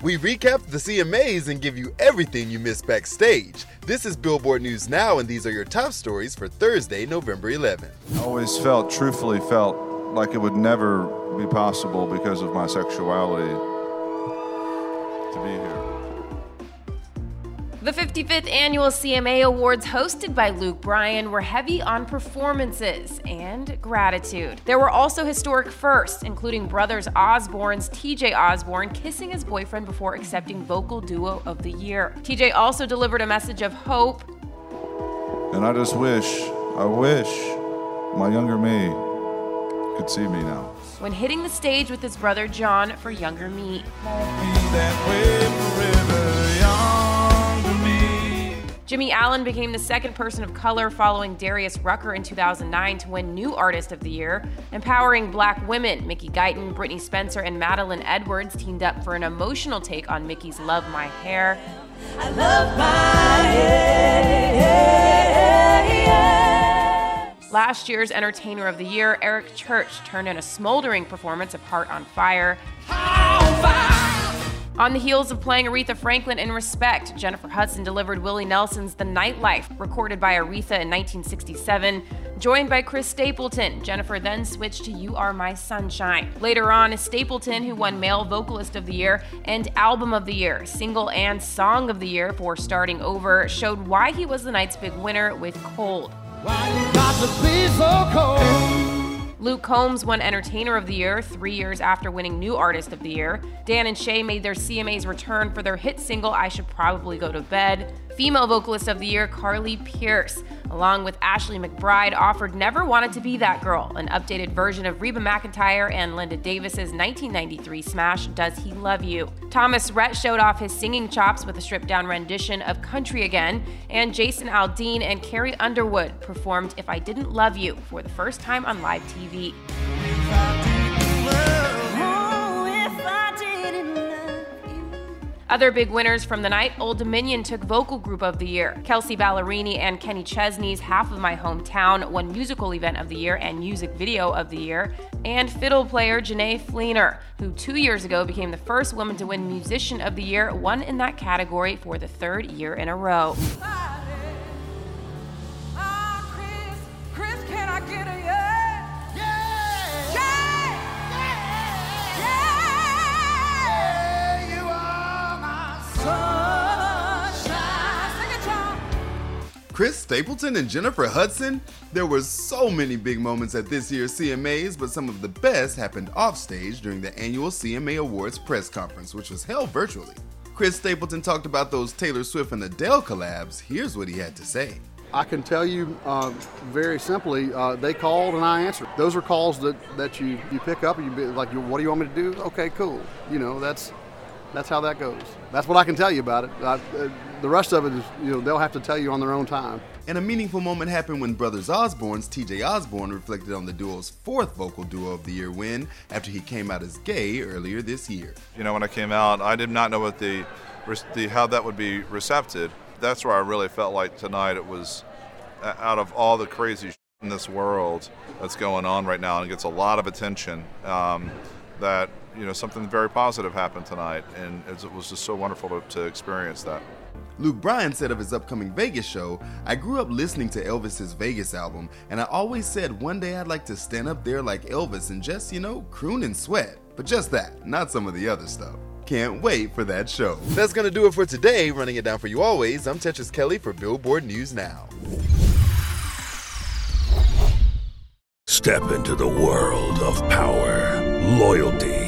We recap the CMAs and give you everything you missed backstage. This is Billboard News Now, and these are your top stories for Thursday, November 11th. I always felt, truthfully felt, like it would never be possible because of my sexuality The 55th annual CMA Awards, hosted by Luke Bryan, were heavy on performances and gratitude. There were also historic firsts, including brothers Osborne's TJ Osborne kissing his boyfriend before accepting Vocal Duo of the Year. TJ also delivered a message of hope. And I just wish, I wish my younger me could see me now. When hitting the stage with his brother John for Younger Me. Jimmy Allen became the second person of color following Darius Rucker in 2009 to win New Artist of the Year. Empowering black women, Mickey Guyton, Brittney Spencer, and Madeline Edwards teamed up for an emotional take on Mickey's Love My Hair. I love my hair. Last year's Entertainer of the Year, Eric Church, turned in a smoldering performance of Heart on Fire. On the heels of playing Aretha Franklin in Respect, Jennifer Hudson delivered Willie Nelson's The Nightlife, recorded by Aretha in 1967. Joined by Chris Stapleton, Jennifer then switched to You Are My Sunshine. Later on, Stapleton, who won Male Vocalist of the Year and Album of the Year, Single and Song of the Year for Starting Over, showed why he was the night's big winner with Cold. Luke Combs won Entertainer of the Year three years after winning New Artist of the Year. Dan and Shay made their CMAs return for their hit single I Should Probably Go to Bed. Female Vocalist of the Year, Carly Pearce, along with Ashley McBryde, offered Never Wanted to Be That Girl, an updated version of Reba McEntire and Linda Davis's 1993 smash Does He Love You. Thomas Rhett showed off his singing chops with a stripped down rendition of Country Again, and Jason Aldean and Carrie Underwood performed If I Didn't Love You for the first time on live TV. Other big winners from the night Old Dominion took Vocal Group of the Year. Kelsea Ballerini and Kenny Chesney's Half of My Hometown won Musical Event of the Year and Music Video of the Year. And fiddle player Jenee Fleenor, who two years ago became the first woman to win Musician of the Year, won in that category for the third year in a row. Chris Stapleton and Jennifer Hudson? There were so many big moments at this year's CMAs, but some of the best happened offstage during the annual CMA Awards press conference, which was held virtually. Chris Stapleton talked about those Taylor Swift and Adele collabs. Here's what he had to say. I can tell you uh, very simply, uh, they called and I answered. Those are calls that, that you, you pick up and you be like, what do you want me to do? Okay, cool. You know, that's that's how that goes. That's what I can tell you about it. I, uh, the rest of it is, you know, they'll have to tell you on their own time. And a meaningful moment happened when Brothers Osborne's TJ Osborne reflected on the duo's fourth vocal duo of the year win after he came out as gay earlier this year. You know, when I came out, I did not know what the, the how that would be receptive. That's where I really felt like tonight it was out of all the crazy in this world that's going on right now and gets a lot of attention. Um, that you know something very positive happened tonight, and it was just so wonderful to, to experience that. Luke Bryan said of his upcoming Vegas show, I grew up listening to Elvis's Vegas album, and I always said one day I'd like to stand up there like Elvis and just, you know, croon and sweat. But just that, not some of the other stuff. Can't wait for that show. That's gonna do it for today. Running it down for you always, I'm Tetris Kelly for Billboard News Now. Step into the world of power, loyalty,